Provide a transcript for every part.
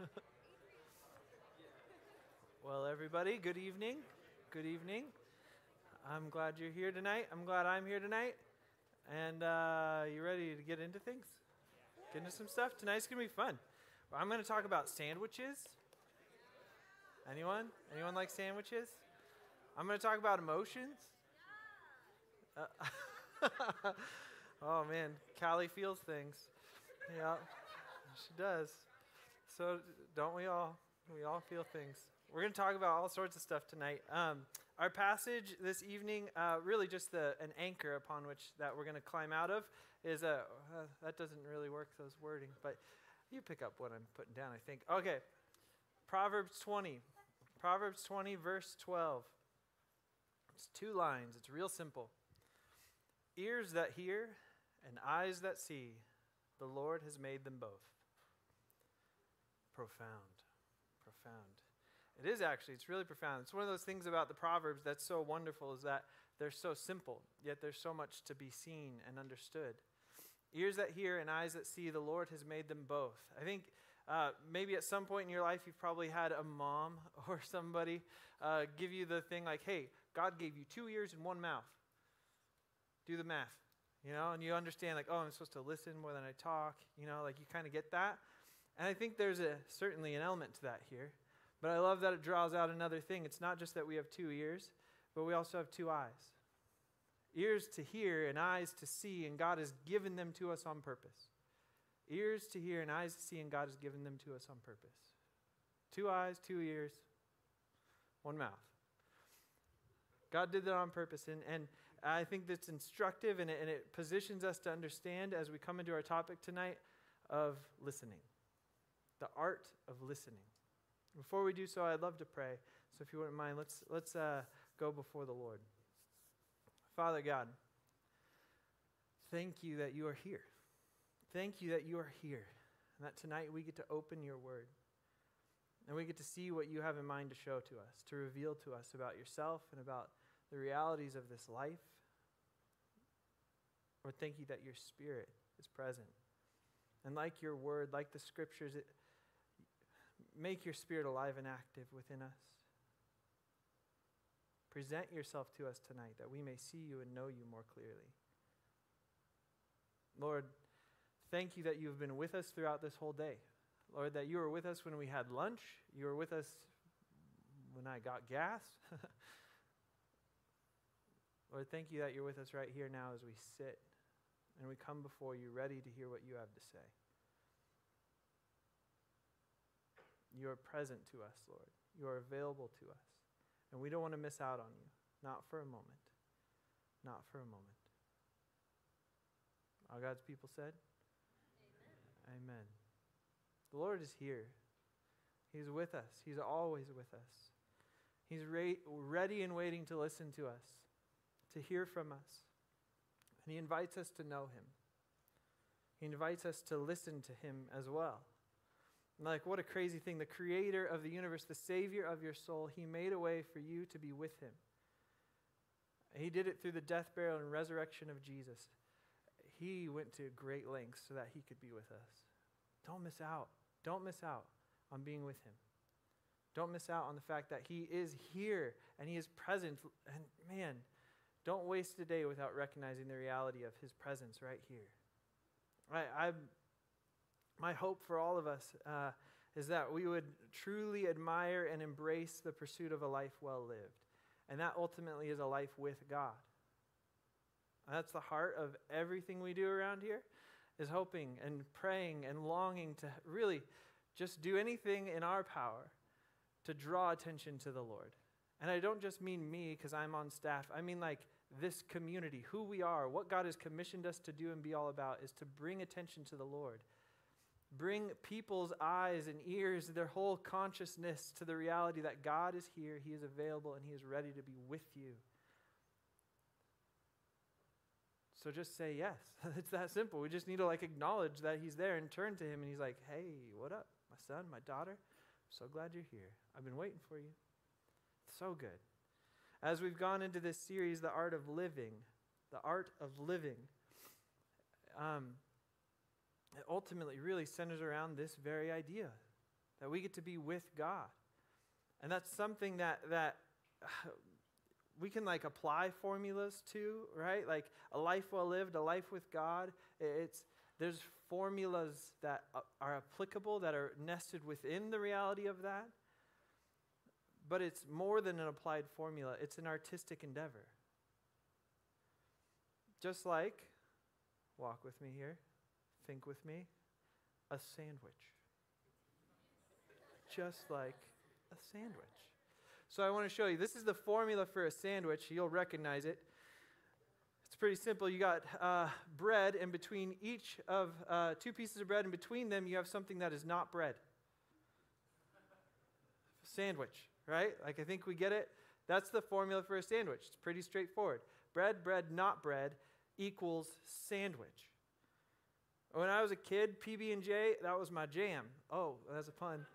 well, everybody, good evening. Good evening. I'm glad you're here tonight. I'm glad I'm here tonight. And uh, you ready to get into things? Get into some stuff? Tonight's going to be fun. I'm going to talk about sandwiches. Anyone? Anyone like sandwiches? I'm going to talk about emotions. Uh, oh man, Callie feels things. Yeah, she does. So don't we all? We all feel things. We're going to talk about all sorts of stuff tonight. Um, our passage this evening, uh, really just the, an anchor upon which that we're going to climb out of, is a. Uh, that doesn't really work those wording, but you pick up what I'm putting down. I think. Okay, Proverbs 20. Proverbs 20, verse 12. It's two lines. It's real simple. Ears that hear and eyes that see, the Lord has made them both. Profound. Profound. It is actually, it's really profound. It's one of those things about the Proverbs that's so wonderful is that they're so simple, yet there's so much to be seen and understood. Ears that hear and eyes that see, the Lord has made them both. I think uh, maybe at some point in your life you've probably had a mom or somebody uh, give you the thing like, hey, God gave you two ears and one mouth. Do the math, you know, and you understand, like, oh, I'm supposed to listen more than I talk, you know, like you kind of get that. And I think there's a certainly an element to that here. But I love that it draws out another thing. It's not just that we have two ears, but we also have two eyes ears to hear and eyes to see, and God has given them to us on purpose. Ears to hear and eyes to see, and God has given them to us on purpose. Two eyes, two ears, one mouth. God did that on purpose. And, and I think that's instructive and it, and it positions us to understand as we come into our topic tonight of listening, the art of listening. Before we do so, I'd love to pray. So if you wouldn't mind, let's, let's uh, go before the Lord. Father God, thank you that you are here. Thank you that you are here. And that tonight we get to open your word. And we get to see what you have in mind to show to us, to reveal to us about yourself and about the realities of this life. Lord, thank you that your spirit is present. And like your word, like the scriptures, it, make your spirit alive and active within us. Present yourself to us tonight that we may see you and know you more clearly. Lord, thank you that you have been with us throughout this whole day. Lord, that you were with us when we had lunch. You were with us when I got gas. Lord, thank you that you're with us right here now as we sit and we come before you ready to hear what you have to say. You are present to us, Lord. You are available to us. And we don't want to miss out on you. Not for a moment. Not for a moment. All God's people said? Amen. Amen. The Lord is here. He's with us. He's always with us. He's re- ready and waiting to listen to us, to hear from us. And He invites us to know Him. He invites us to listen to Him as well. Like, what a crazy thing. The creator of the universe, the savior of your soul, he made a way for you to be with him. He did it through the death, burial, and resurrection of Jesus. He went to great lengths so that he could be with us. Don't miss out. Don't miss out on being with him. Don't miss out on the fact that he is here and he is present. And man, don't waste a day without recognizing the reality of his presence right here. I, I'm my hope for all of us uh, is that we would truly admire and embrace the pursuit of a life well lived. And that ultimately is a life with God. That's the heart of everything we do around here is hoping and praying and longing to really just do anything in our power to draw attention to the Lord. And I don't just mean me because I'm on staff. I mean like this community, who we are, what God has commissioned us to do and be all about is to bring attention to the Lord bring people's eyes and ears, their whole consciousness to the reality that God is here, He is available, and He is ready to be with you. So just say yes. it's that simple. We just need to like acknowledge that He's there and turn to Him, and He's like, hey, what up, my son, my daughter? I'm so glad you're here. I've been waiting for you. So good. As we've gone into this series, The Art of Living, the art of living, um, it ultimately really centers around this very idea that we get to be with God. And that's something that, that we can like apply formulas to, right? Like a life well lived, a life with God. It's, there's formulas that are applicable, that are nested within the reality of that. But it's more than an applied formula, it's an artistic endeavor. Just like, walk with me here, think with me, a sandwich. Just like a sandwich. So I want to show you this is the formula for a sandwich. You'll recognize it. It's pretty simple. You got uh, bread, and between each of uh, two pieces of bread, and between them, you have something that is not bread. Sandwich, right? Like I think we get it. That's the formula for a sandwich. It's pretty straightforward. Bread, bread, not bread equals sandwich. When I was a kid, PB and J, that was my jam. Oh, that's a pun.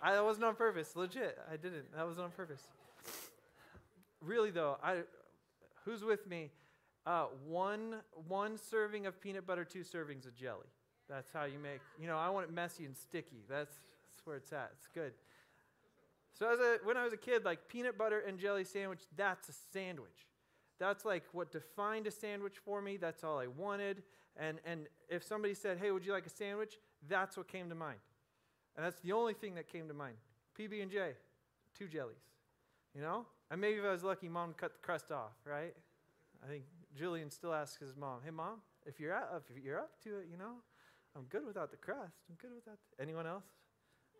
I, that wasn't on purpose. Legit, I didn't. That was on purpose. Really though, I, who's with me? Uh, one one serving of peanut butter, two servings of jelly. That's how you make. You know, I want it messy and sticky. That's that's where it's at. It's good. So as a, when I was a kid, like peanut butter and jelly sandwich, that's a sandwich. That's like what defined a sandwich for me. That's all I wanted. And, and if somebody said, hey, would you like a sandwich? That's what came to mind. And that's the only thing that came to mind. PB and J, two jellies. You know? And maybe if I was lucky, mom cut the crust off, right? I think Julian still asks his mom, "Hey, mom, if you're up, if you're up to it, you know, I'm good without the crust. I'm good without. The, anyone else?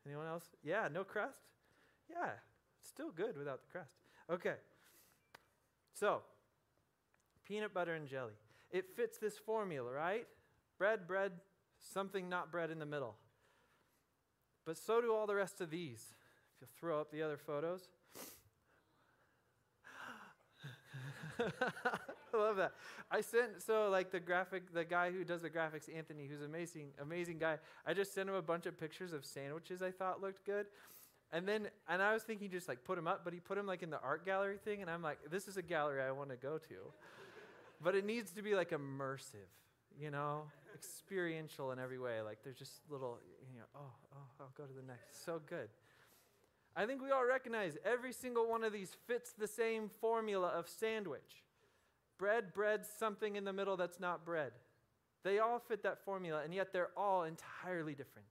Anyone else? Yeah, no crust. Yeah, still good without the crust. Okay. So, peanut butter and jelly. It fits this formula, right? Bread, bread, something not bread in the middle. But so do all the rest of these. If you'll throw up the other photos. I love that. I sent so like the graphic, the guy who does the graphics, Anthony, who's amazing, amazing guy. I just sent him a bunch of pictures of sandwiches I thought looked good, and then and I was thinking just like put them up, but he put them like in the art gallery thing, and I'm like, this is a gallery I want to go to, but it needs to be like immersive, you know, experiential in every way. Like there's just little, you know, oh, oh, I'll go to the next. So good. I think we all recognize every single one of these fits the same formula of sandwich. Bread, bread, something in the middle that's not bread. They all fit that formula, and yet they're all entirely different.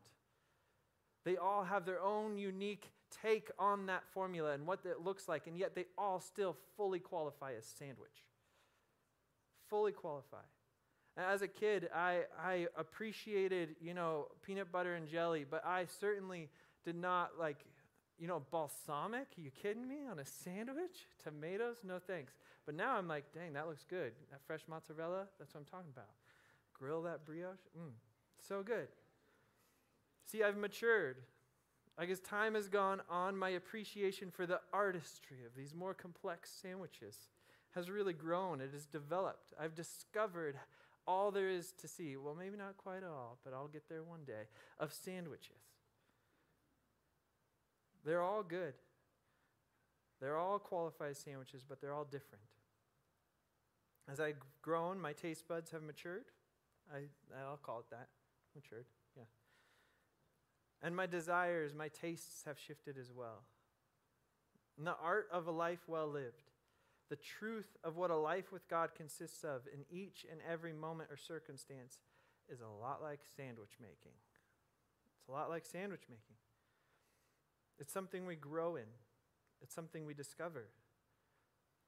They all have their own unique take on that formula and what it looks like, and yet they all still fully qualify as sandwich. Fully qualify. As a kid, I, I appreciated, you know, peanut butter and jelly, but I certainly did not like you know, balsamic? Are you kidding me? On a sandwich? Tomatoes? No thanks. But now I'm like, dang, that looks good. That fresh mozzarella? That's what I'm talking about. Grill that brioche? Mmm, so good. See, I've matured. Like as time has gone on, my appreciation for the artistry of these more complex sandwiches has really grown. It has developed. I've discovered all there is to see. Well, maybe not quite all, but I'll get there one day of sandwiches. They're all good. They're all qualified sandwiches, but they're all different. As I've grown, my taste buds have matured. I, I'll call it that. Matured, yeah. And my desires, my tastes have shifted as well. And the art of a life well lived, the truth of what a life with God consists of in each and every moment or circumstance, is a lot like sandwich making. It's a lot like sandwich making. It's something we grow in, it's something we discover.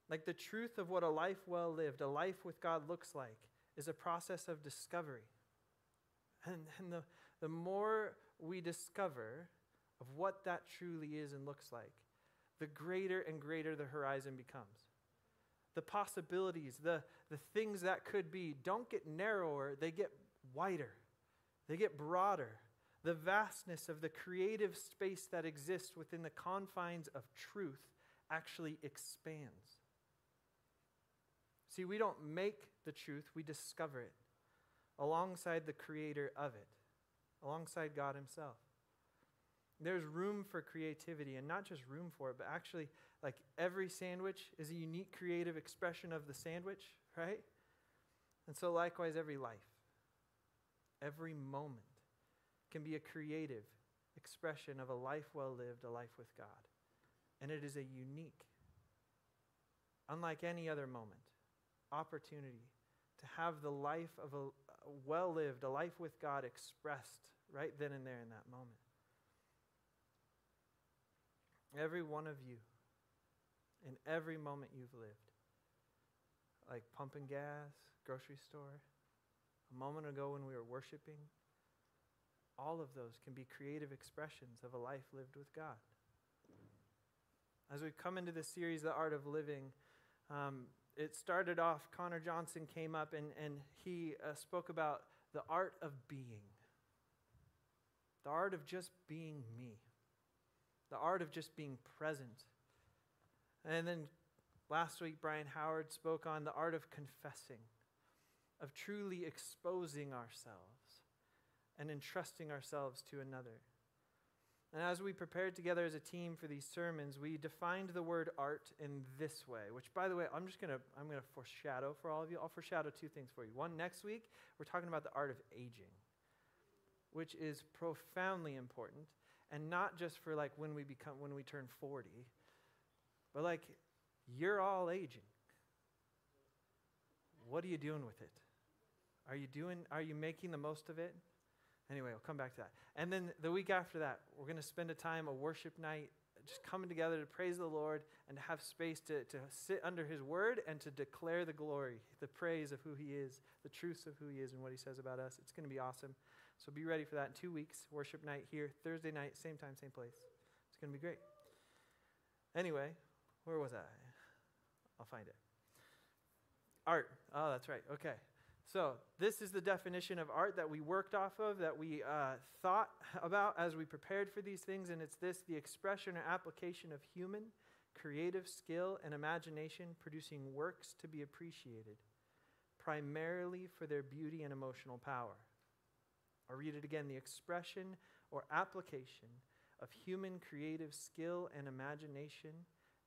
Like the truth of what a life well lived, a life with God looks like, is a process of discovery. And, and the, the more we discover of what that truly is and looks like, the greater and greater the horizon becomes. The possibilities, the, the things that could be, don't get narrower, they get wider, they get broader the vastness of the creative space that exists within the confines of truth actually expands. See, we don't make the truth, we discover it alongside the creator of it, alongside God Himself. There's room for creativity, and not just room for it, but actually, like every sandwich is a unique creative expression of the sandwich, right? And so, likewise, every life, every moment can be a creative, expression of a life well lived, a life with God. And it is a unique, unlike any other moment, opportunity to have the life of a, well lived, a life with God expressed right then and there in that moment. Every one of you, in every moment you've lived, like pumping gas, grocery store, a moment ago when we were worshiping, all of those can be creative expressions of a life lived with God. As we come into this series, The Art of Living, um, it started off, Connor Johnson came up and, and he uh, spoke about the art of being. The art of just being me. The art of just being present. And then last week, Brian Howard spoke on the art of confessing, of truly exposing ourselves and entrusting ourselves to another. And as we prepared together as a team for these sermons, we defined the word art in this way, which by the way, I'm just going to I'm going to foreshadow for all of you. I'll foreshadow two things for you. One, next week, we're talking about the art of aging, which is profoundly important and not just for like when we become when we turn 40, but like you're all aging. What are you doing with it? Are you doing are you making the most of it? Anyway, we'll come back to that. And then the week after that, we're going to spend a time, a worship night, just coming together to praise the Lord and to have space to, to sit under His word and to declare the glory, the praise of who He is, the truths of who He is and what He says about us. It's going to be awesome. So be ready for that in two weeks. Worship night here, Thursday night, same time, same place. It's going to be great. Anyway, where was I? I'll find it. Art. Oh, that's right. Okay. So, this is the definition of art that we worked off of, that we uh, thought about as we prepared for these things, and it's this the expression or application of human, creative skill, and imagination producing works to be appreciated, primarily for their beauty and emotional power. I'll read it again the expression or application of human creative skill and imagination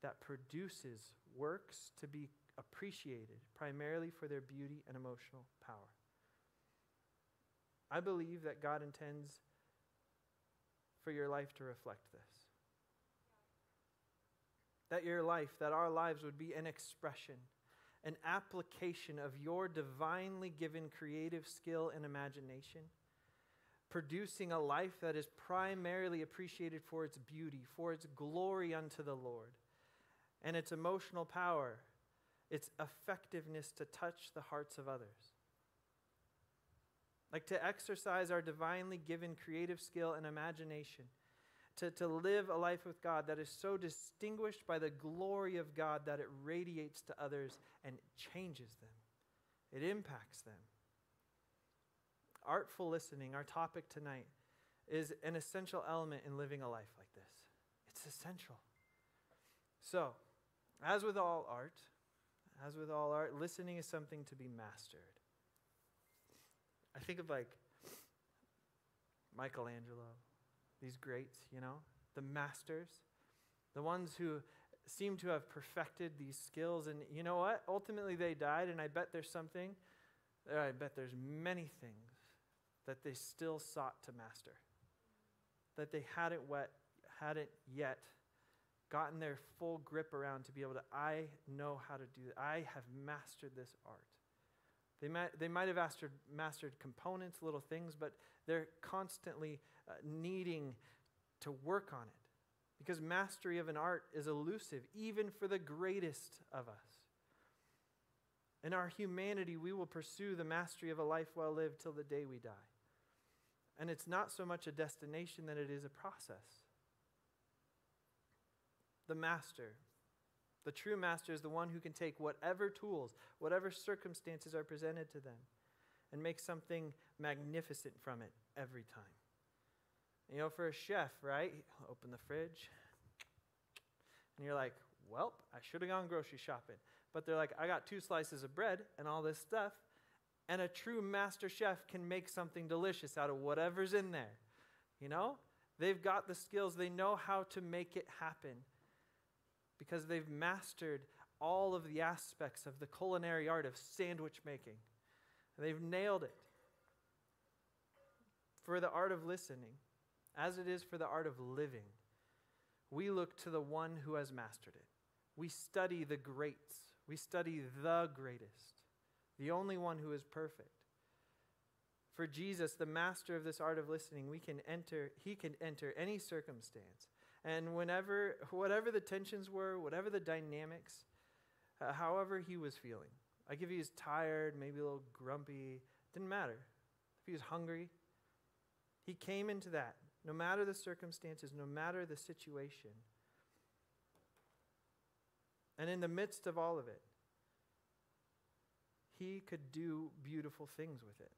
that produces works to be appreciated primarily for their beauty and emotional power. I believe that God intends for your life to reflect this. That your life, that our lives would be an expression, an application of your divinely given creative skill and imagination, producing a life that is primarily appreciated for its beauty, for its glory unto the Lord, and its emotional power its effectiveness to touch the hearts of others. Like to exercise our divinely given creative skill and imagination, to, to live a life with God that is so distinguished by the glory of God that it radiates to others and changes them, it impacts them. Artful listening, our topic tonight, is an essential element in living a life like this. It's essential. So, as with all art, as with all art, listening is something to be mastered. I think of like Michelangelo, these greats, you know, the masters, the ones who seem to have perfected these skills. And you know what? Ultimately, they died, and I bet there's something, I bet there's many things that they still sought to master, that they hadn't, wet, hadn't yet gotten their full grip around to be able to, I know how to do it. I have mastered this art. They might, they might have mastered, mastered components, little things, but they're constantly uh, needing to work on it because mastery of an art is elusive, even for the greatest of us. In our humanity, we will pursue the mastery of a life well lived till the day we die. And it's not so much a destination than it is a process the master. The true master is the one who can take whatever tools, whatever circumstances are presented to them, and make something magnificent from it every time. You know, for a chef, right? Open the fridge, and you're like, well, I should have gone grocery shopping. But they're like, I got two slices of bread and all this stuff. And a true master chef can make something delicious out of whatever's in there. You know? They've got the skills, they know how to make it happen because they've mastered all of the aspects of the culinary art of sandwich making. They've nailed it. For the art of listening, as it is for the art of living, we look to the one who has mastered it. We study the greats, we study the greatest, the only one who is perfect. For Jesus, the master of this art of listening, we can enter, he can enter any circumstance. And whenever, whatever the tensions were, whatever the dynamics, uh, however he was feeling, like if he was tired, maybe a little grumpy, didn't matter. If he was hungry, he came into that, no matter the circumstances, no matter the situation. And in the midst of all of it, he could do beautiful things with it.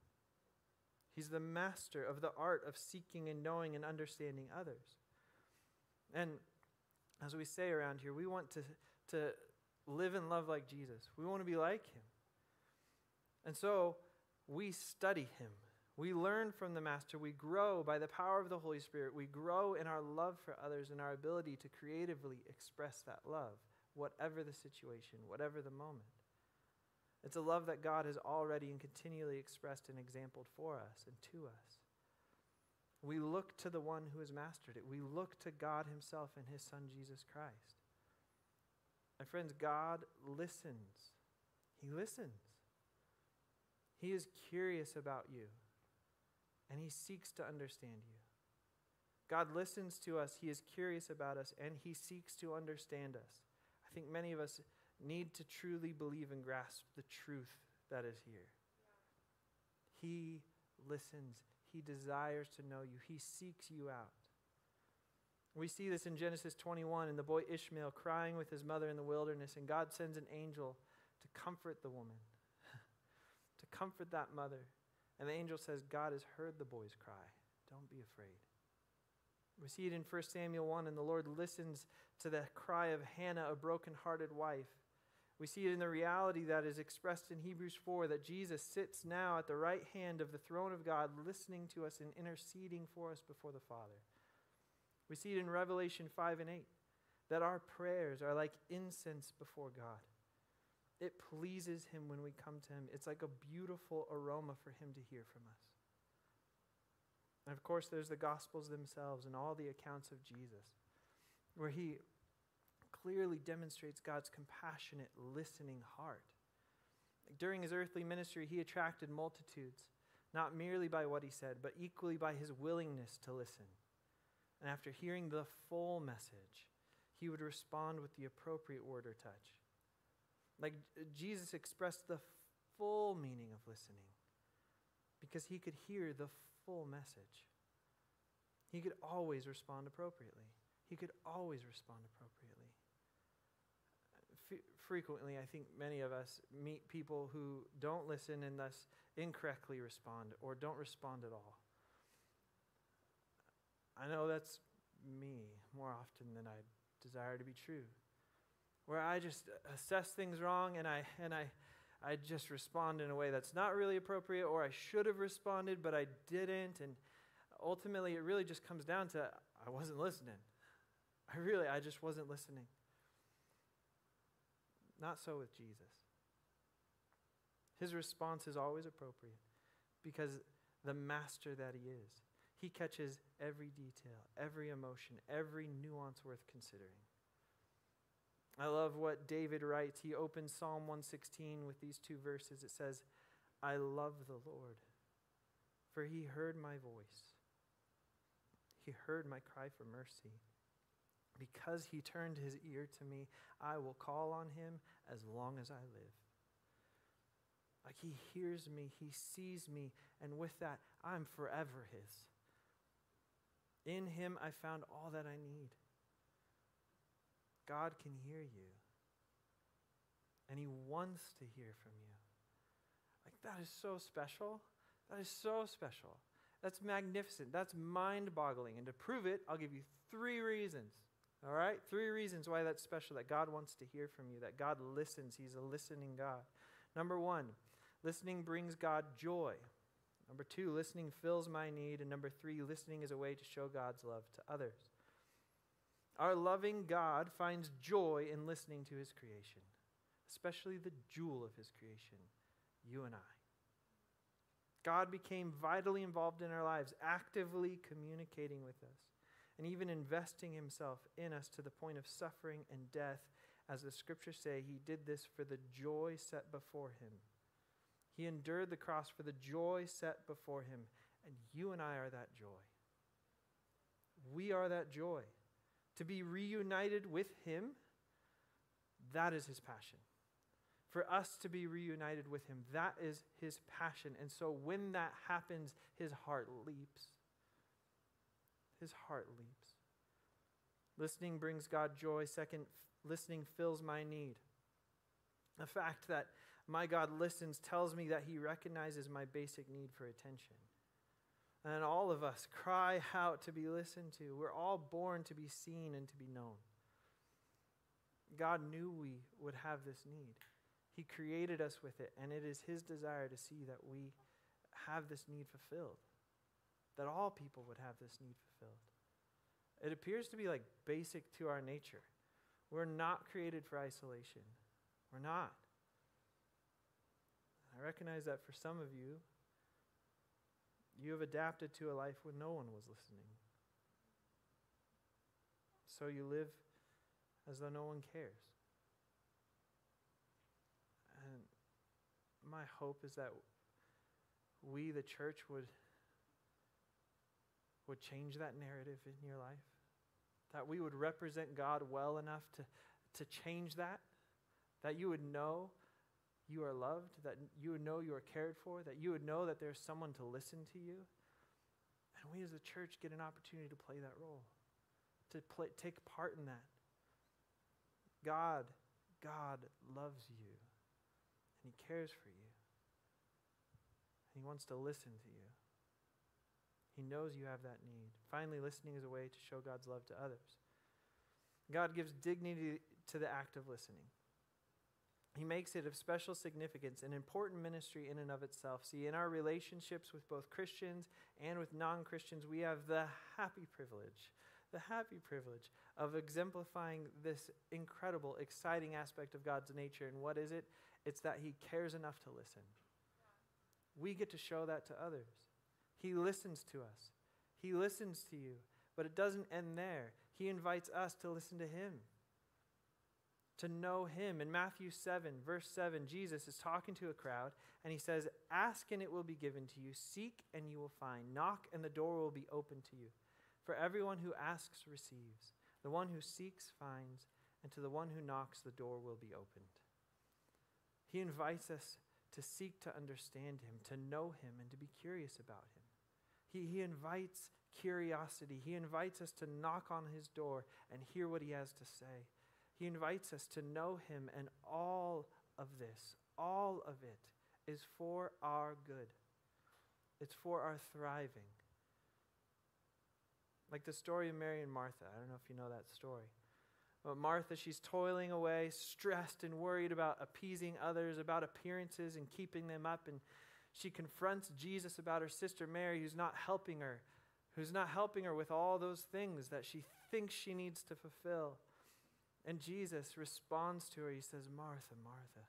He's the master of the art of seeking and knowing and understanding others. And as we say around here, we want to, to live and love like Jesus. We want to be like him. And so we study him. We learn from the Master. We grow by the power of the Holy Spirit. We grow in our love for others and our ability to creatively express that love, whatever the situation, whatever the moment. It's a love that God has already and continually expressed and exampled for us and to us. We look to the one who has mastered it. We look to God Himself and His Son, Jesus Christ. My friends, God listens. He listens. He is curious about you, and He seeks to understand you. God listens to us, He is curious about us, and He seeks to understand us. I think many of us need to truly believe and grasp the truth that is here. He listens, He desires to know you, He seeks you out. We see this in Genesis 21 and the boy Ishmael crying with his mother in the wilderness, and God sends an angel to comfort the woman, to comfort that mother. And the angel says, God has heard the boy's cry. Don't be afraid. We see it in 1 Samuel 1, and the Lord listens to the cry of Hannah, a broken-hearted wife. We see it in the reality that is expressed in Hebrews 4 that Jesus sits now at the right hand of the throne of God, listening to us and interceding for us before the Father. We see it in Revelation 5 and 8 that our prayers are like incense before God. It pleases Him when we come to Him. It's like a beautiful aroma for Him to hear from us. And of course, there's the Gospels themselves and all the accounts of Jesus, where He clearly demonstrates God's compassionate, listening heart. During His earthly ministry, He attracted multitudes, not merely by what He said, but equally by His willingness to listen. And after hearing the full message, he would respond with the appropriate word or touch. Like Jesus expressed the full meaning of listening because he could hear the full message. He could always respond appropriately. He could always respond appropriately. F- frequently, I think many of us meet people who don't listen and thus incorrectly respond or don't respond at all. I know that's me more often than I desire to be true. Where I just assess things wrong and I and I I just respond in a way that's not really appropriate or I should have responded but I didn't and ultimately it really just comes down to I wasn't listening. I really I just wasn't listening. Not so with Jesus. His response is always appropriate because the master that he is he catches every detail, every emotion, every nuance worth considering. I love what David writes. He opens Psalm 116 with these two verses. It says, I love the Lord, for he heard my voice. He heard my cry for mercy. Because he turned his ear to me, I will call on him as long as I live. Like he hears me, he sees me, and with that, I'm forever his. In him I found all that I need. God can hear you. And he wants to hear from you. Like, that is so special. That is so special. That's magnificent. That's mind boggling. And to prove it, I'll give you three reasons. All right? Three reasons why that's special that God wants to hear from you, that God listens. He's a listening God. Number one, listening brings God joy. Number two, listening fills my need. And number three, listening is a way to show God's love to others. Our loving God finds joy in listening to his creation, especially the jewel of his creation, you and I. God became vitally involved in our lives, actively communicating with us, and even investing himself in us to the point of suffering and death. As the scriptures say, he did this for the joy set before him. He endured the cross for the joy set before him, and you and I are that joy. We are that joy. To be reunited with him, that is his passion for us to be reunited with him. That is his passion. And so when that happens, his heart leaps. His heart leaps. Listening brings God joy. Second, listening fills my need. The fact that my God listens tells me that he recognizes my basic need for attention. And all of us cry out to be listened to. We're all born to be seen and to be known. God knew we would have this need. He created us with it, and it is His desire to see that we have this need fulfilled, that all people would have this need fulfilled. It appears to be like basic to our nature. We're not created for isolation. We're not. I recognize that for some of you, you have adapted to a life when no one was listening. So you live as though no one cares. And my hope is that we, the church, would, would change that narrative in your life. That we would represent God well enough to, to change that. That you would know you are loved, that you would know you are cared for, that you would know that there's someone to listen to you. And we as a church get an opportunity to play that role, to play, take part in that. God, God loves you and He cares for you. And He wants to listen to you. He knows you have that need. Finally, listening is a way to show God's love to others. God gives dignity to the act of listening. He makes it of special significance, an important ministry in and of itself. See, in our relationships with both Christians and with non Christians, we have the happy privilege, the happy privilege of exemplifying this incredible, exciting aspect of God's nature. And what is it? It's that He cares enough to listen. We get to show that to others. He listens to us, He listens to you. But it doesn't end there. He invites us to listen to Him, to know Him. In Matthew 7, verse 7, Jesus is talking to a crowd and He says, Ask and it will be given to you, seek and you will find, knock and the door will be open to you. For everyone who asks receives, the one who seeks finds, and to the one who knocks the door will be opened. He invites us to seek to understand Him, to know Him, and to be curious about Him. He, he invites curiosity. He invites us to knock on His door and hear what He has to say. He invites us to know Him, and all of this, all of it, is for our good. It's for our thriving. Like the story of Mary and Martha. I don't know if you know that story. But Martha, she's toiling away, stressed and worried about appeasing others, about appearances and keeping them up. And she confronts Jesus about her sister Mary, who's not helping her, who's not helping her with all those things that she thinks she needs to fulfill. And Jesus responds to her. He says, Martha, Martha.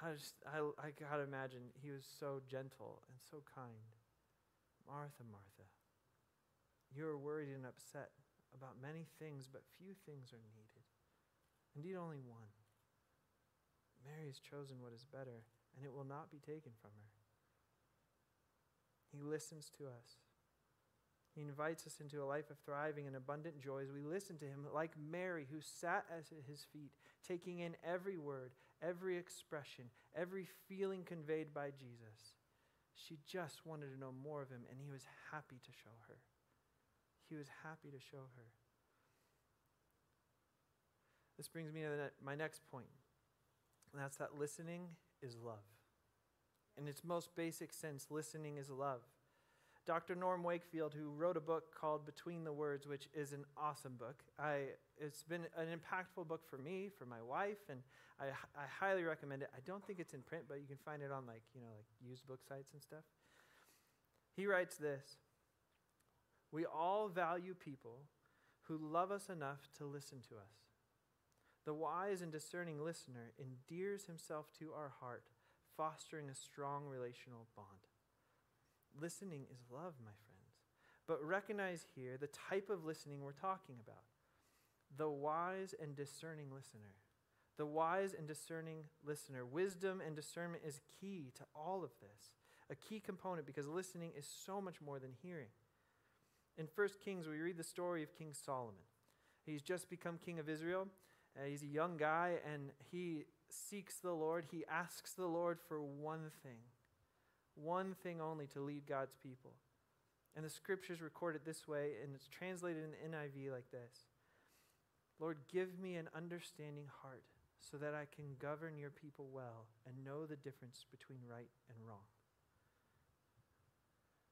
I just, I, I gotta imagine he was so gentle and so kind. Martha, Martha, you're worried and upset about many things, but few things are needed. Indeed, only one. Mary has chosen what is better, and it will not be taken from her. He listens to us. He invites us into a life of thriving and abundant joy as we listen to him, like Mary, who sat at his feet, taking in every word, every expression, every feeling conveyed by Jesus. She just wanted to know more of him, and he was happy to show her. He was happy to show her. This brings me to my next point, and that's that listening is love. In its most basic sense, listening is love. Dr. Norm Wakefield, who wrote a book called Between the Words, which is an awesome book. I, it's been an impactful book for me, for my wife, and I, I highly recommend it. I don't think it's in print, but you can find it on like, you know, like used book sites and stuff. He writes this we all value people who love us enough to listen to us. The wise and discerning listener endears himself to our heart fostering a strong relational bond. Listening is love, my friends. But recognize here the type of listening we're talking about the wise and discerning listener. The wise and discerning listener. Wisdom and discernment is key to all of this, a key component because listening is so much more than hearing. In 1 Kings, we read the story of King Solomon. He's just become king of Israel. Uh, he's a young guy, and he seeks the Lord. He asks the Lord for one thing, one thing only to lead God's people. And the scriptures record it this way, and it's translated in the NIV like this Lord, give me an understanding heart so that I can govern your people well and know the difference between right and wrong.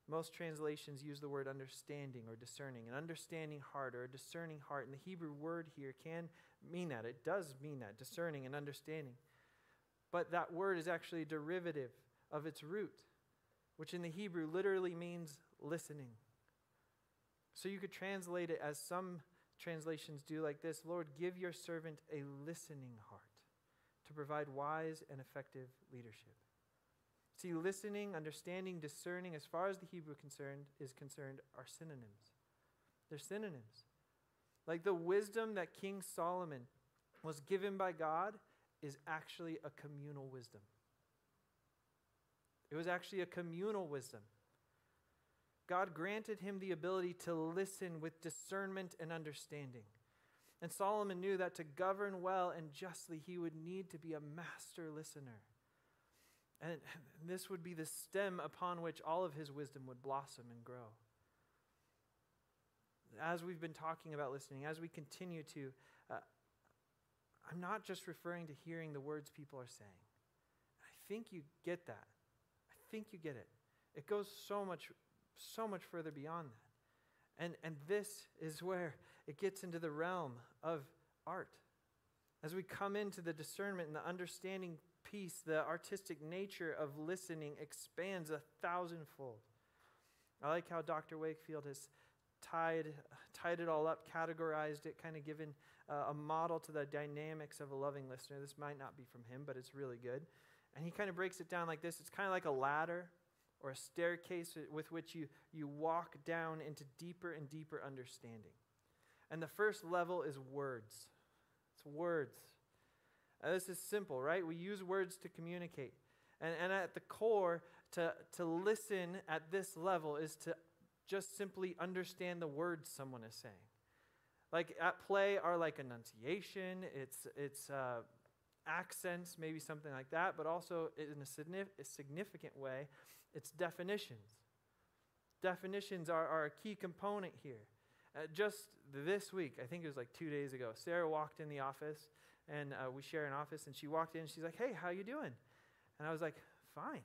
Most translations use the word understanding or discerning. An understanding heart or a discerning heart. And the Hebrew word here can mean that. It does mean that, discerning and understanding. But that word is actually derivative of its root, which in the Hebrew literally means listening. So you could translate it as some translations do like this Lord, give your servant a listening heart to provide wise and effective leadership. See, listening, understanding, discerning, as far as the Hebrew concerned is concerned, are synonyms. They're synonyms. Like the wisdom that King Solomon was given by God is actually a communal wisdom. It was actually a communal wisdom. God granted him the ability to listen with discernment and understanding. And Solomon knew that to govern well and justly, he would need to be a master listener. And this would be the stem upon which all of his wisdom would blossom and grow. As we've been talking about listening, as we continue to, uh, I'm not just referring to hearing the words people are saying. I think you get that. I think you get it. It goes so much, so much further beyond that. And, and this is where it gets into the realm of art. As we come into the discernment and the understanding piece, the artistic nature of listening expands a thousandfold. I like how Dr. Wakefield has tied, tied it all up, categorized it, kind of given uh, a model to the dynamics of a loving listener. This might not be from him, but it's really good. And he kind of breaks it down like this it's kind of like a ladder or a staircase with which you, you walk down into deeper and deeper understanding. And the first level is words. It's words. And this is simple, right? We use words to communicate. And, and at the core, to, to listen at this level is to just simply understand the words someone is saying. Like at play are like enunciation, it's, it's uh, accents, maybe something like that, but also in a, significant way, it's definitions. Definitions are, are a key component here. Uh, just this week, I think it was like two days ago, Sarah walked in the office and uh, we share an office. And she walked in. She's like, "Hey, how you doing?" And I was like, "Fine."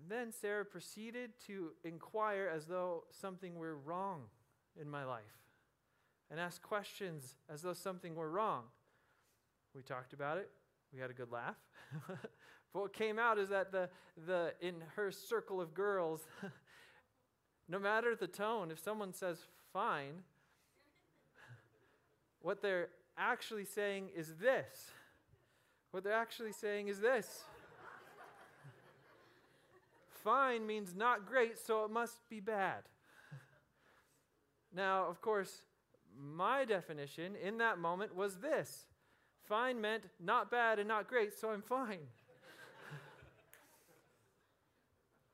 And then Sarah proceeded to inquire as though something were wrong in my life, and ask questions as though something were wrong. We talked about it. We had a good laugh. but what came out is that the, the in her circle of girls, no matter the tone, if someone says fine, what they're actually saying is this. What they're actually saying is this. Fine means not great, so it must be bad. now, of course, my definition in that moment was this fine meant not bad and not great, so I'm fine.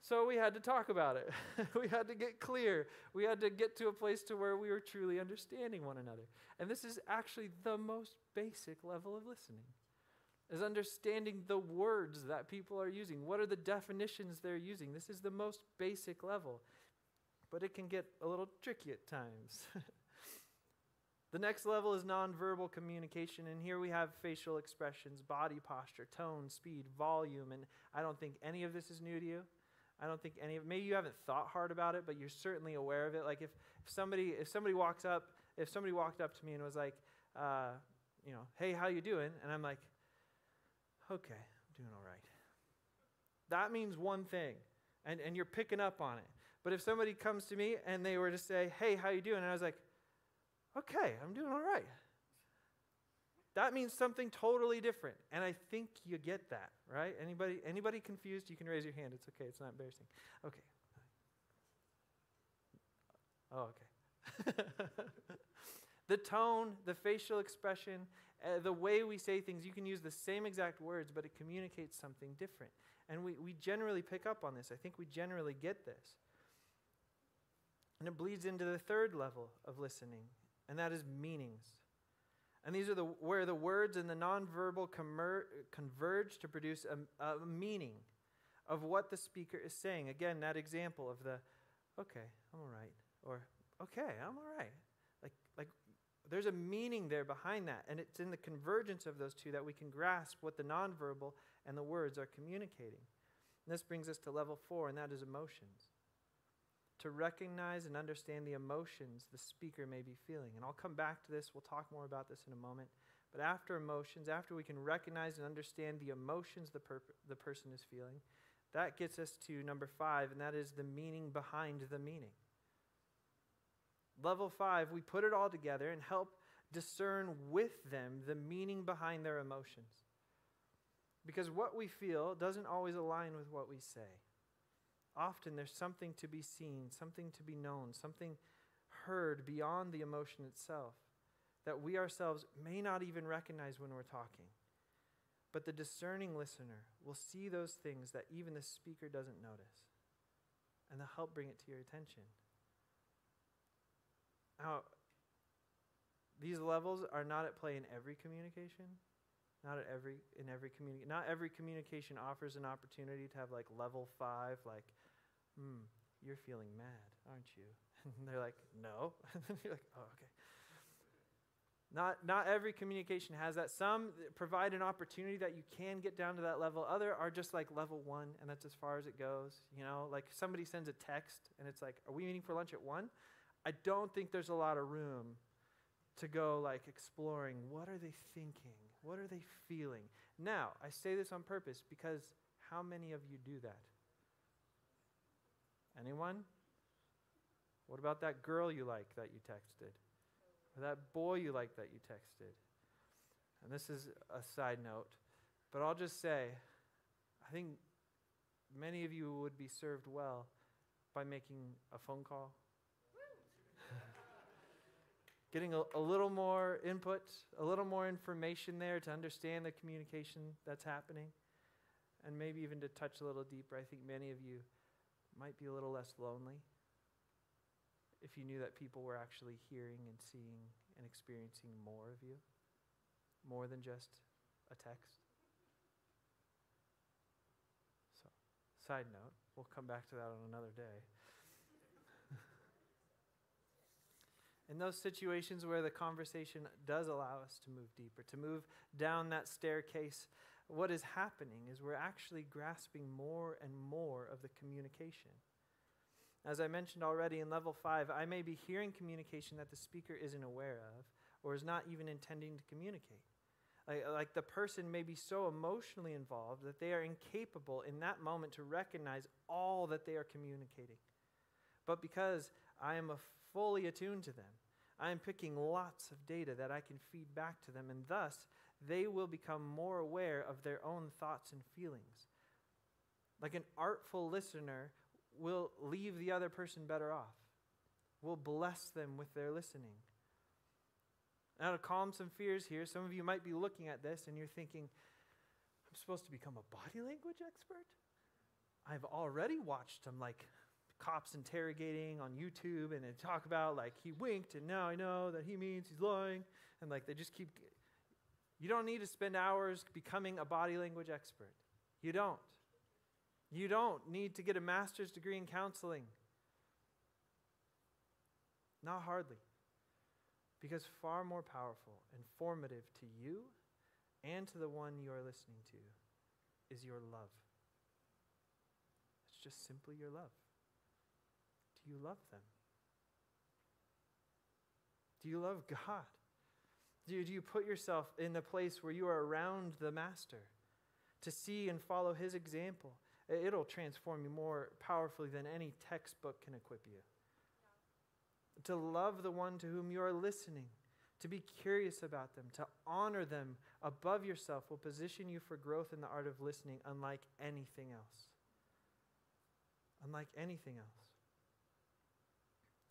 so we had to talk about it. we had to get clear. We had to get to a place to where we were truly understanding one another. And this is actually the most basic level of listening. Is understanding the words that people are using. What are the definitions they're using? This is the most basic level. But it can get a little tricky at times. The next level is nonverbal communication, and here we have facial expressions, body posture, tone, speed, volume, and I don't think any of this is new to you. I don't think any of maybe you haven't thought hard about it, but you're certainly aware of it. Like if, if somebody if somebody walks up if somebody walked up to me and was like, uh, you know, hey, how you doing? And I'm like, okay, I'm doing all right. That means one thing, and, and you're picking up on it. But if somebody comes to me and they were to say, hey, how you doing? And I was like, okay, I'm doing all right. That means something totally different. And I think you get that, right? Anybody anybody confused? You can raise your hand. It's okay. It's not embarrassing. Okay. Oh, okay. the tone, the facial expression, uh, the way we say things, you can use the same exact words, but it communicates something different. And we, we generally pick up on this. I think we generally get this. And it bleeds into the third level of listening, and that is meanings. And these are the, where the words and the nonverbal commer- converge to produce a, a meaning of what the speaker is saying. Again, that example of the, okay, I'm all right, or okay, I'm all right. Like, like there's a meaning there behind that, and it's in the convergence of those two that we can grasp what the nonverbal and the words are communicating. And this brings us to level four, and that is emotions. To recognize and understand the emotions the speaker may be feeling. And I'll come back to this, we'll talk more about this in a moment. But after emotions, after we can recognize and understand the emotions the, perp- the person is feeling, that gets us to number five, and that is the meaning behind the meaning. Level five, we put it all together and help discern with them the meaning behind their emotions. Because what we feel doesn't always align with what we say. Often there's something to be seen, something to be known, something heard beyond the emotion itself that we ourselves may not even recognize when we're talking. But the discerning listener will see those things that even the speaker doesn't notice, and they'll help bring it to your attention. Now, these levels are not at play in every communication. Not at every in every communication. Not every communication offers an opportunity to have like level five, like, hmm, you're feeling mad, aren't you? And they're like, no. and then you're like, oh, okay. Not, not every communication has that. Some provide an opportunity that you can get down to that level. Other are just like level one, and that's as far as it goes. You know, like somebody sends a text, and it's like, "Are we meeting for lunch at one?" I don't think there's a lot of room to go like exploring what are they thinking? What are they feeling? Now, I say this on purpose because how many of you do that? Anyone? What about that girl you like that you texted? Or that boy you like that you texted? And this is a side note, but I'll just say I think many of you would be served well by making a phone call getting a, a, little more input, a little more information there to understand the communication that's happening, and maybe even to touch a little deeper. I think many of you might be a little less lonely if you knew that people were actually hearing and seeing and experiencing more of you, more than just a text. So, side note, we'll come back to that on another day. In those situations where the conversation does allow us to move deeper, to move down that staircase, what is happening is we're actually grasping more and more of the communication. As I mentioned already in level five, I may be hearing communication that the speaker isn't aware of or is not even intending to communicate. Like, the person may be so emotionally involved that they are incapable in that moment to recognize all that they are communicating. But because I am fully attuned to them, I am picking lots of data that I can feed back to them, and thus they will become more aware of their own thoughts and feelings. Like an artful listener will leave the other person better off, will bless them with their listening. Now, to calm some fears here, some of you might be looking at this and you're thinking, I'm supposed to become a body language expert? I've already watched them like cops interrogating on YouTube and they talk about like he winked and now I know that he means he's lying and like they just keep you don't need to spend hours becoming a body language expert. You don't. You don't need to get a master's degree in counseling. Not hardly. Because far more powerful and formative to you and to the one you are listening to is your love. It's just simply your love. Do you love them? Do you love God? Do you, do you put yourself in the place where you are around the Master to see and follow his example? It'll transform you more powerfully than any textbook can equip you. To love the one to whom you are listening, To be curious about them, to honor them above yourself, will position you for growth in the art of listening unlike anything else. Unlike anything else.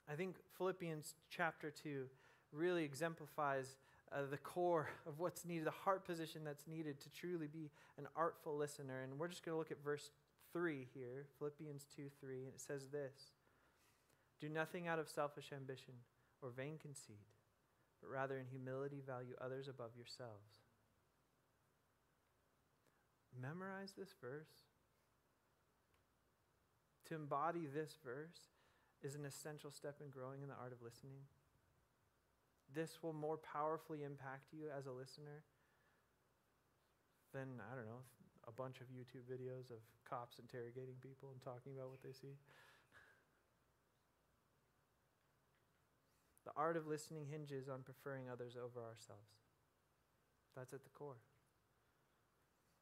I think Philippians chapter 2 really exemplifies uh, the core of what's needed, the heart position that's needed to truly be an artful listener. And we're just going to look at verse 3 here, Philippians 2 3, and it says this Do nothing out of selfish ambition or vain conceit, but rather in humility value others above yourselves. Memorize this verse. To embody this verse is an essential step in growing in the art of listening. This will more powerfully impact you as a listener than, I don't know, a bunch of YouTube videos of cops interrogating people and talking about what they see. The art of listening hinges on preferring others over ourselves. That's at the core.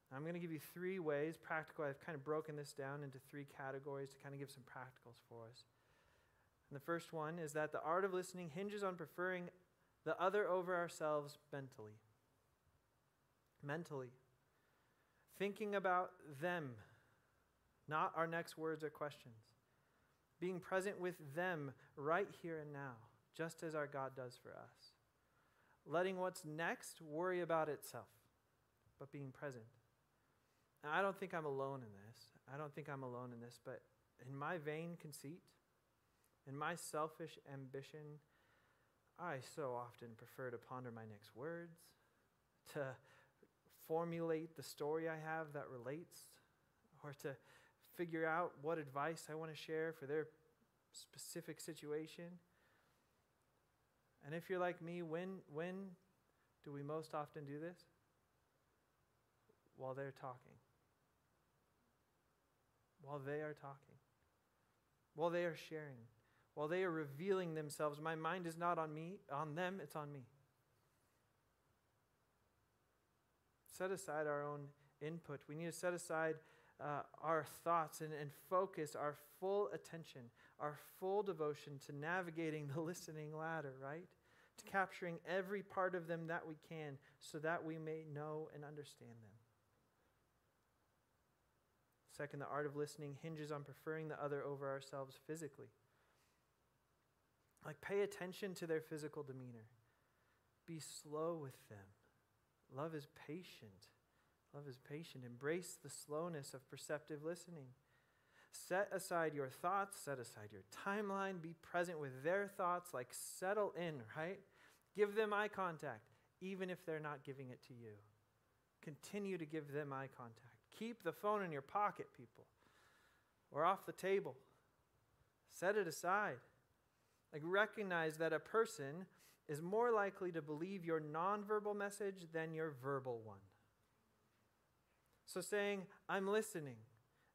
I'm going to give you three ways, practical. I've kind of broken this down into three categories to kind of give some practicals for us. And the first one is that the art of listening hinges on preferring the other over ourselves mentally. Mentally. Thinking about them, not our next words or questions. Being present with them right here and now, just as our God does for us. Letting what's next worry about itself, but being present. I don't think I'm alone in this. I don't think I'm alone in this, but in my vain conceit, in my selfish ambition, I so often prefer to ponder my next words, to formulate the story I have that relates, or to figure out what advice I want to share for their specific situation. And if you're like me, when, when do we most often do this? While they're talking while they are talking, while they are sharing, while they are revealing themselves. My mind is not on me, on them, it's on me. Set aside our own input. We need to set aside uh, our thoughts and, and focus our full attention, our full devotion to navigating the listening ladder, right? To capturing every part of them that we can so that we may know and understand them. Second, the art of listening hinges on preferring the other over ourselves physically. Like, pay attention to their physical demeanor. Be slow with them. Love is patient. Love is patient. Embrace the slowness of perceptive listening. Set aside your thoughts, set aside your timeline, be present with their thoughts, like settle in, right? Give them eye contact, even if they're not giving it to you. Continue to give them eye contact. Keep the phone in your pocket, people, or off the table. Set it aside. Like, recognize that a person is more likely to believe your nonverbal message than your verbal one. So, saying, I'm listening,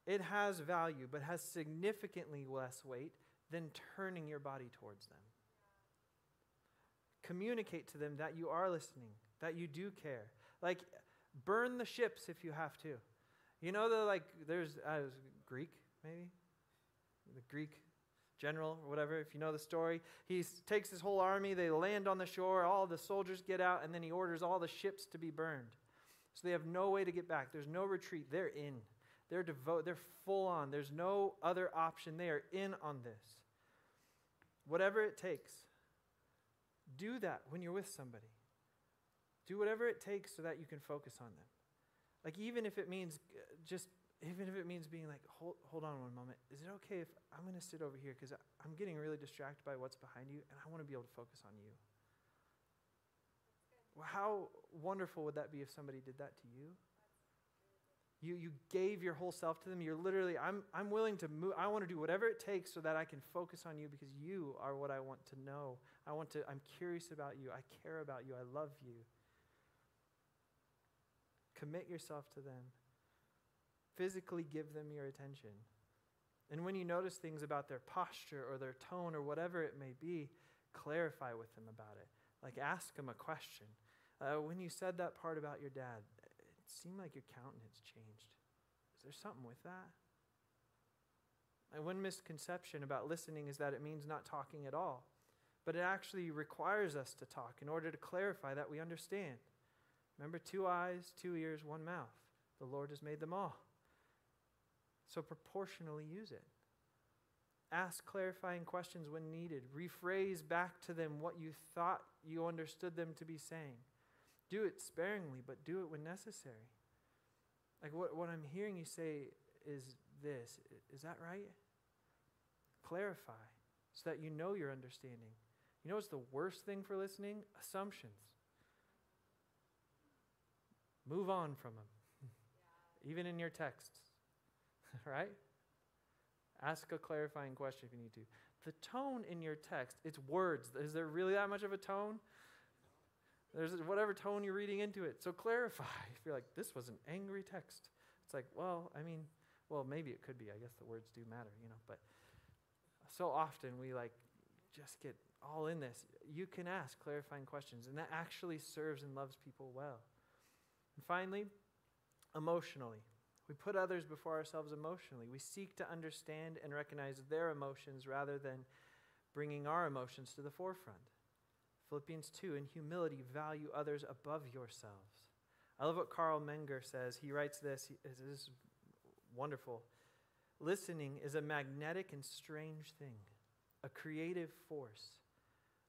it has value, but has significantly less weight than turning your body towards them. Communicate to them that you are listening, that you do care. Like, burn the ships if you have to. You know the like there's uh, Greek maybe the Greek general or whatever if you know the story. He takes his whole army they land on the shore all the soldiers get out and then he orders all the ships to be burned. So they have no way to get back. There's no retreat. They're in. They're devoted they're full on. There's no other option. They are in on this. Whatever it takes do that when you're with somebody. Do whatever it takes so that you can focus on them. Like, even if it means uh, just, even if it means being like, hold, hold on one moment, is it okay if I'm going to sit over here because I'm getting really distracted by what's behind you and I want to be able to focus on you? Well, how wonderful would that be if somebody did that to you? You, you gave your whole self to them. You're literally, I'm, I'm willing to move. I want to do whatever it takes so that I can focus on you because you are what I want to know. I want to, I'm curious about you. I care about you. I love you. Commit yourself to them. Physically give them your attention. And when you notice things about their posture or their tone or whatever it may be, clarify with them about it. Like ask them a question. Uh, when you said that part about your dad, it seemed like your countenance changed. Is there something with that? And one misconception about listening is that it means not talking at all. but it actually requires us to talk in order to clarify that we understand. Remember, two eyes, two ears, one mouth. The Lord has made them all. So proportionally use it. Ask clarifying questions when needed. Rephrase back to them what you thought you understood them to be saying. Do it sparingly, but do it when necessary. Like what, what I'm hearing you say is this. Is that right? Clarify so that you know you're understanding. You know what's the worst thing for listening? Assumptions. Move on from them, even in your texts, right? Ask a clarifying question if you need to. The tone in your text, it's words. Is there really that much of a tone? There's whatever tone you're reading into it. So clarify. If you're like, this was an angry text, it's like, well, I mean, well, maybe it could be. I guess the words do matter, you know. But so often we like just get all in this. You can ask clarifying questions, and that actually serves and loves people well. And finally, emotionally. We put others before ourselves emotionally. We seek to understand and recognize their emotions rather than bringing our emotions to the forefront. Philippians 2 In humility, value others above yourselves. I love what Karl Menninger says. He writes this, this is wonderful. Listening is a magnetic and strange thing, a creative force.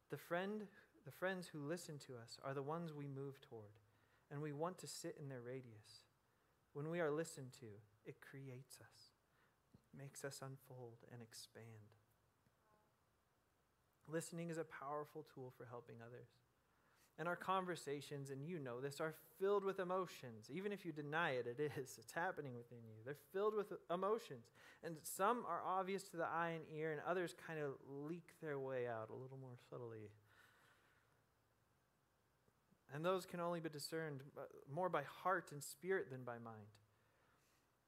The friend, the friends who listen to us are the ones we move toward, and we want to sit in their radius. When we are listened to, it creates us, makes us unfold and expand. Listening is a powerful tool for helping others. And our conversations, and you know this, are filled with emotions. Even if you deny it, it is. It's happening within you. They're filled with emotions. And some are obvious to the eye and ear, and others kind of leak their way out a little more subtly. And those can only be discerned more by heart and spirit than by mind.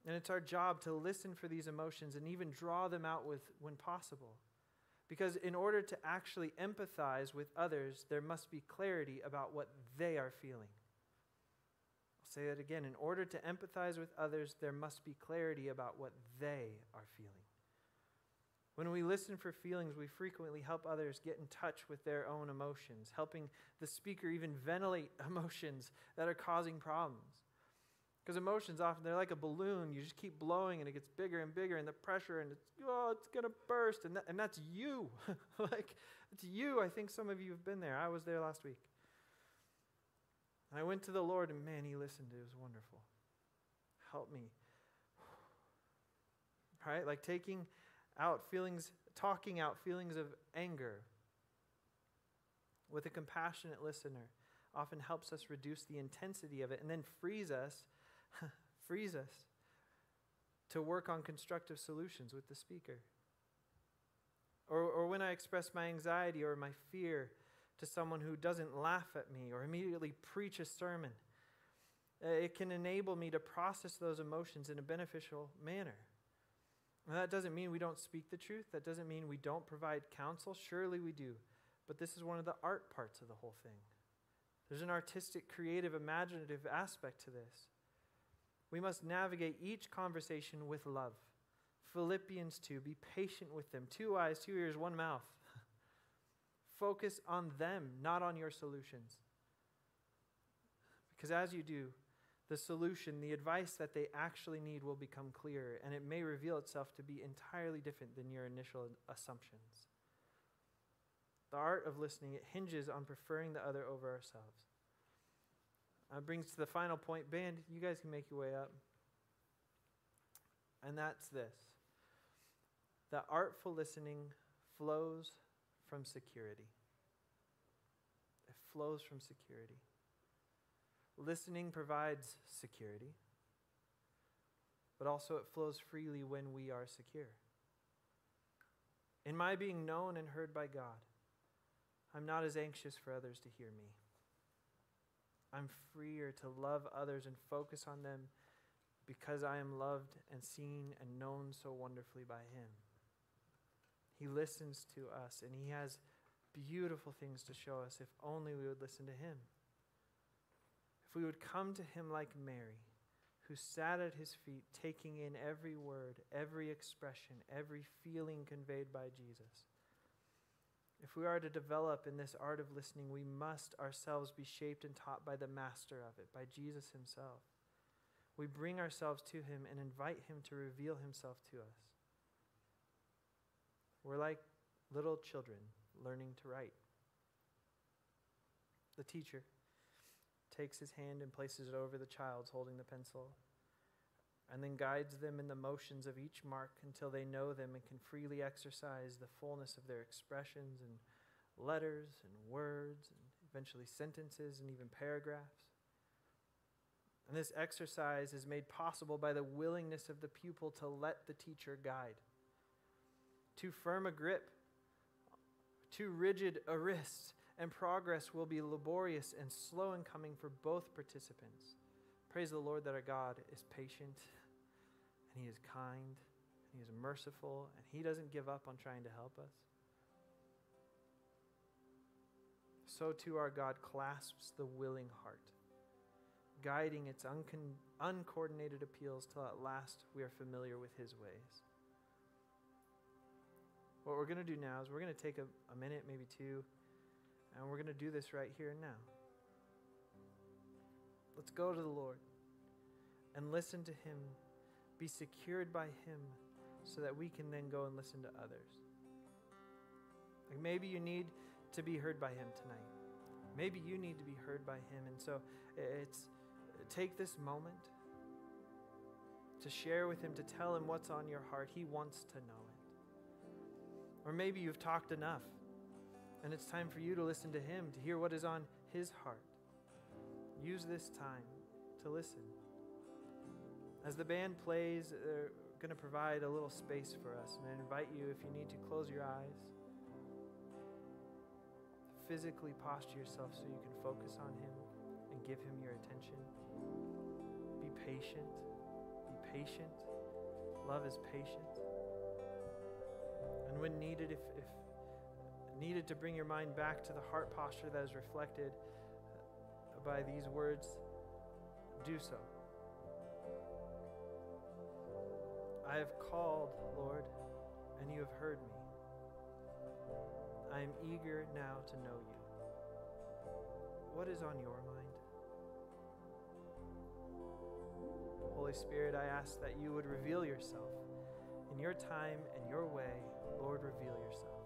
And it's our job to listen for these emotions and even draw them out with when possible. Because in order to actually empathize with others, there must be clarity about what they are feeling. I'll say that again. In order to empathize with others, there must be clarity about what they are feeling. When we listen for feelings, we frequently help others get in touch with their own emotions, helping the speaker even ventilate emotions that are causing problems. Because emotions often, they're like a balloon. You just keep blowing and it gets bigger and bigger, and the pressure, and it's, oh, it's going to burst. And, that, and that's you. like, it's you. I think some of you have been there. I was there last week. And I went to the Lord, and man, He listened. It was wonderful. Help me. Right? Like taking out feelings, talking out feelings of anger with a compassionate listener often helps us reduce the intensity of it and then frees us frees us to work on constructive solutions with the speaker. Or, or when I express my anxiety or my fear to someone who doesn't laugh at me or immediately preach a sermon, uh, it can enable me to process those emotions in a beneficial manner. Now, that doesn't mean we don't speak the truth. That doesn't mean we don't provide counsel. Surely we do. But this is one of the art parts of the whole thing. There's an artistic, creative, imaginative aspect to this. We must navigate each conversation with love. Philippians 2 be patient with them. Two eyes, two ears, one mouth. Focus on them, not on your solutions. Because as you do, the solution, the advice that they actually need will become clearer, and it may reveal itself to be entirely different than your initial assumptions. The art of listening, it hinges on preferring the other over ourselves. Uh, brings to the final point. Band, you guys can make your way up. And that's this that artful listening flows from security. It flows from security. Listening provides security, but also it flows freely when we are secure. In my being known and heard by God, I'm not as anxious for others to hear me. I'm freer to love others and focus on them because I am loved and seen and known so wonderfully by Him. He listens to us and He has beautiful things to show us if only we would listen to Him. We would come to Him like Mary, who sat at His feet, taking in every word, every expression, every feeling conveyed by Jesus. If we are to develop in this art of listening, we must ourselves be shaped and taught by the master of it, by Jesus himself. We bring ourselves to him and invite him to reveal himself to us. We're like little children learning to write. The teacher takes his hand and places it over the child's holding the pencil, and then guides them in the motions of each mark until they know them and can freely exercise the fullness of their expressions and letters and words and eventually sentences and even paragraphs. And this exercise is made possible by the willingness of the pupil to let the teacher guide. Too firm a grip, too rigid a wrist, and progress will be laborious and slow in coming for both participants. Praise the Lord that our God is patient and He is kind and He is merciful and He doesn't give up on trying to help us. So too our God clasps the willing heart, guiding its uncon- uncoordinated appeals till at last we are familiar with His ways. What we're going to do now is we're going to take a, a minute, maybe two, and we're going to do this right here and now. Let's go to the Lord and listen to Him, be secured by Him, so that we can then go and listen to others. Like maybe you need to be heard by Him tonight. Maybe you need to be heard by Him. And so it's take this moment to share with Him, to tell Him what's on your heart. He wants to know it. Or maybe you've talked enough and it's time for you to listen to Him, to hear what is on His heart. Use this time to listen. As the band plays, they're going to provide a little space for us. And I invite you, if you need to, close your eyes. Physically posture yourself so you can focus on Him and give Him your attention. Be patient. Be patient. Love is patient. And when needed, if, if needed to bring your mind back to the heart posture that is reflected by these words, do so. I have called, Lord, and you have heard me. I am eager now to know you. What is on your mind? Holy Spirit, I ask that you would reveal yourself in your time and your way. Lord, reveal yourself.